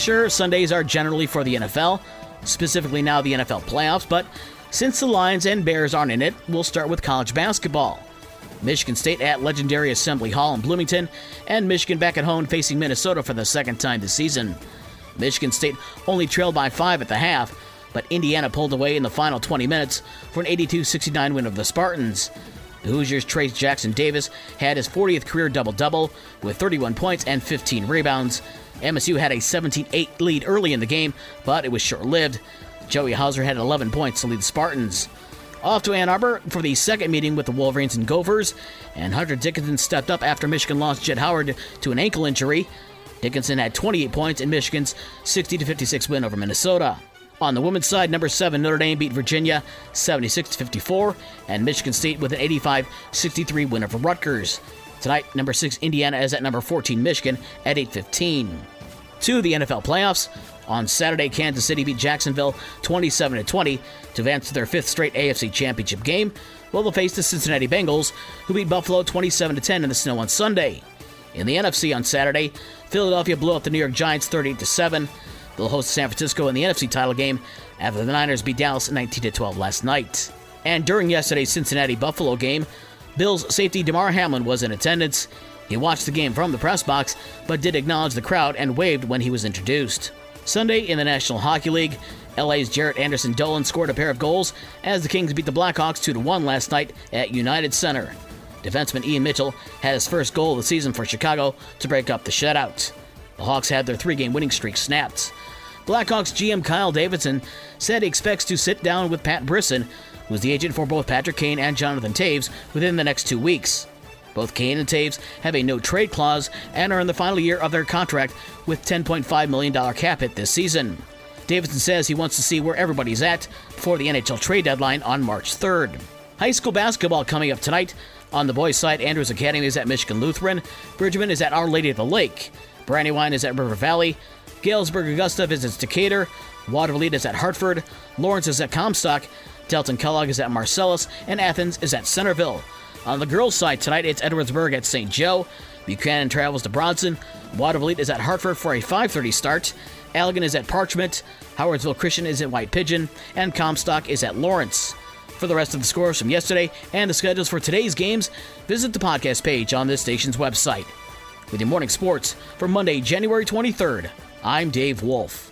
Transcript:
Sure, Sundays are generally for the NFL, specifically now the NFL playoffs, but since the Lions and Bears aren't in it, we'll start with college basketball. Michigan State at legendary Assembly Hall in Bloomington, and Michigan back at home facing Minnesota for the second time this season. Michigan State only trailed by five at the half, but Indiana pulled away in the final 20 minutes for an 82 69 win of the Spartans. The Hoosiers' Trayce Jackson Davis had his 40th career double double with 31 points and 15 rebounds. MSU had a 17 8 lead early in the game, but it was short lived. Joey Hauser had 11 points to lead the Spartans. Off to Ann Arbor for the second meeting with the Wolverines and Gophers, and Hunter Dickinson stepped up after Michigan lost Jett Howard to an ankle injury. Dickinson had 28 points in Michigan's 60 56 win over Minnesota. On the women's side, number 7 Notre Dame beat Virginia 76 54, and Michigan State with an 85 63 win over Rutgers. Tonight, number 6 Indiana is at number 14 Michigan at 8:15. To the NFL playoffs, on Saturday, Kansas City beat Jacksonville 27 20 to advance to their fifth straight AFC Championship game. While they'll face the Cincinnati Bengals, who beat Buffalo 27 10 in the snow on Sunday. In the NFC on Saturday, Philadelphia blew out the New York Giants 38 7. They'll host San Francisco in the NFC title game after the Niners beat Dallas 19 12 last night. And during yesterday's Cincinnati Buffalo game, Bills safety Damar Hamlin was in attendance. He watched the game from the press box, but did acknowledge the crowd and waved when he was introduced. Sunday in the National Hockey League, LA's Jaret Anderson Dolan scored a pair of goals as the Kings beat the Blackhawks 2 1 last night at United Center. Defenseman Ian Mitchell had his first goal of the season for Chicago to break up the shutout. The Hawks had their three game winning streak snapped. Blackhawks GM Kyle Davidson said he expects to sit down with Pat Brisson, who is the agent for both Patrick Kane and Jonathan Toews, within the next two weeks. Both Kane and Toews have a no trade clause and are in the final year of their contract with $10.5 million cap hit this season. Davidson says he wants to see where everybody's at before the NHL trade deadline on March 3rd. High school basketball coming up tonight. On the boys' side, Andrews Academy is at Michigan Lutheran, Bridgman is at Our Lady of the Lake, Brandywine is at River Valley, Galesburg Augusta visits Decatur, Watervliet is at Hartford, Lawrence is at Comstock, Delton Kellogg is at Marcellus, and Athens is at Centerville. On the girls' side tonight, it's Edwardsburg at St. Joe. Buchanan travels to Bronson. Watervliet is at Hartford for a 5:30 start. Allegan is at Parchment. Howardsville Christian is at White Pigeon, and Comstock is at Lawrence. For the rest of the scores from yesterday and the schedules for today's games, visit the podcast page on this station's website. With your morning sports for Monday, January 23rd, I'm Dave Wolf.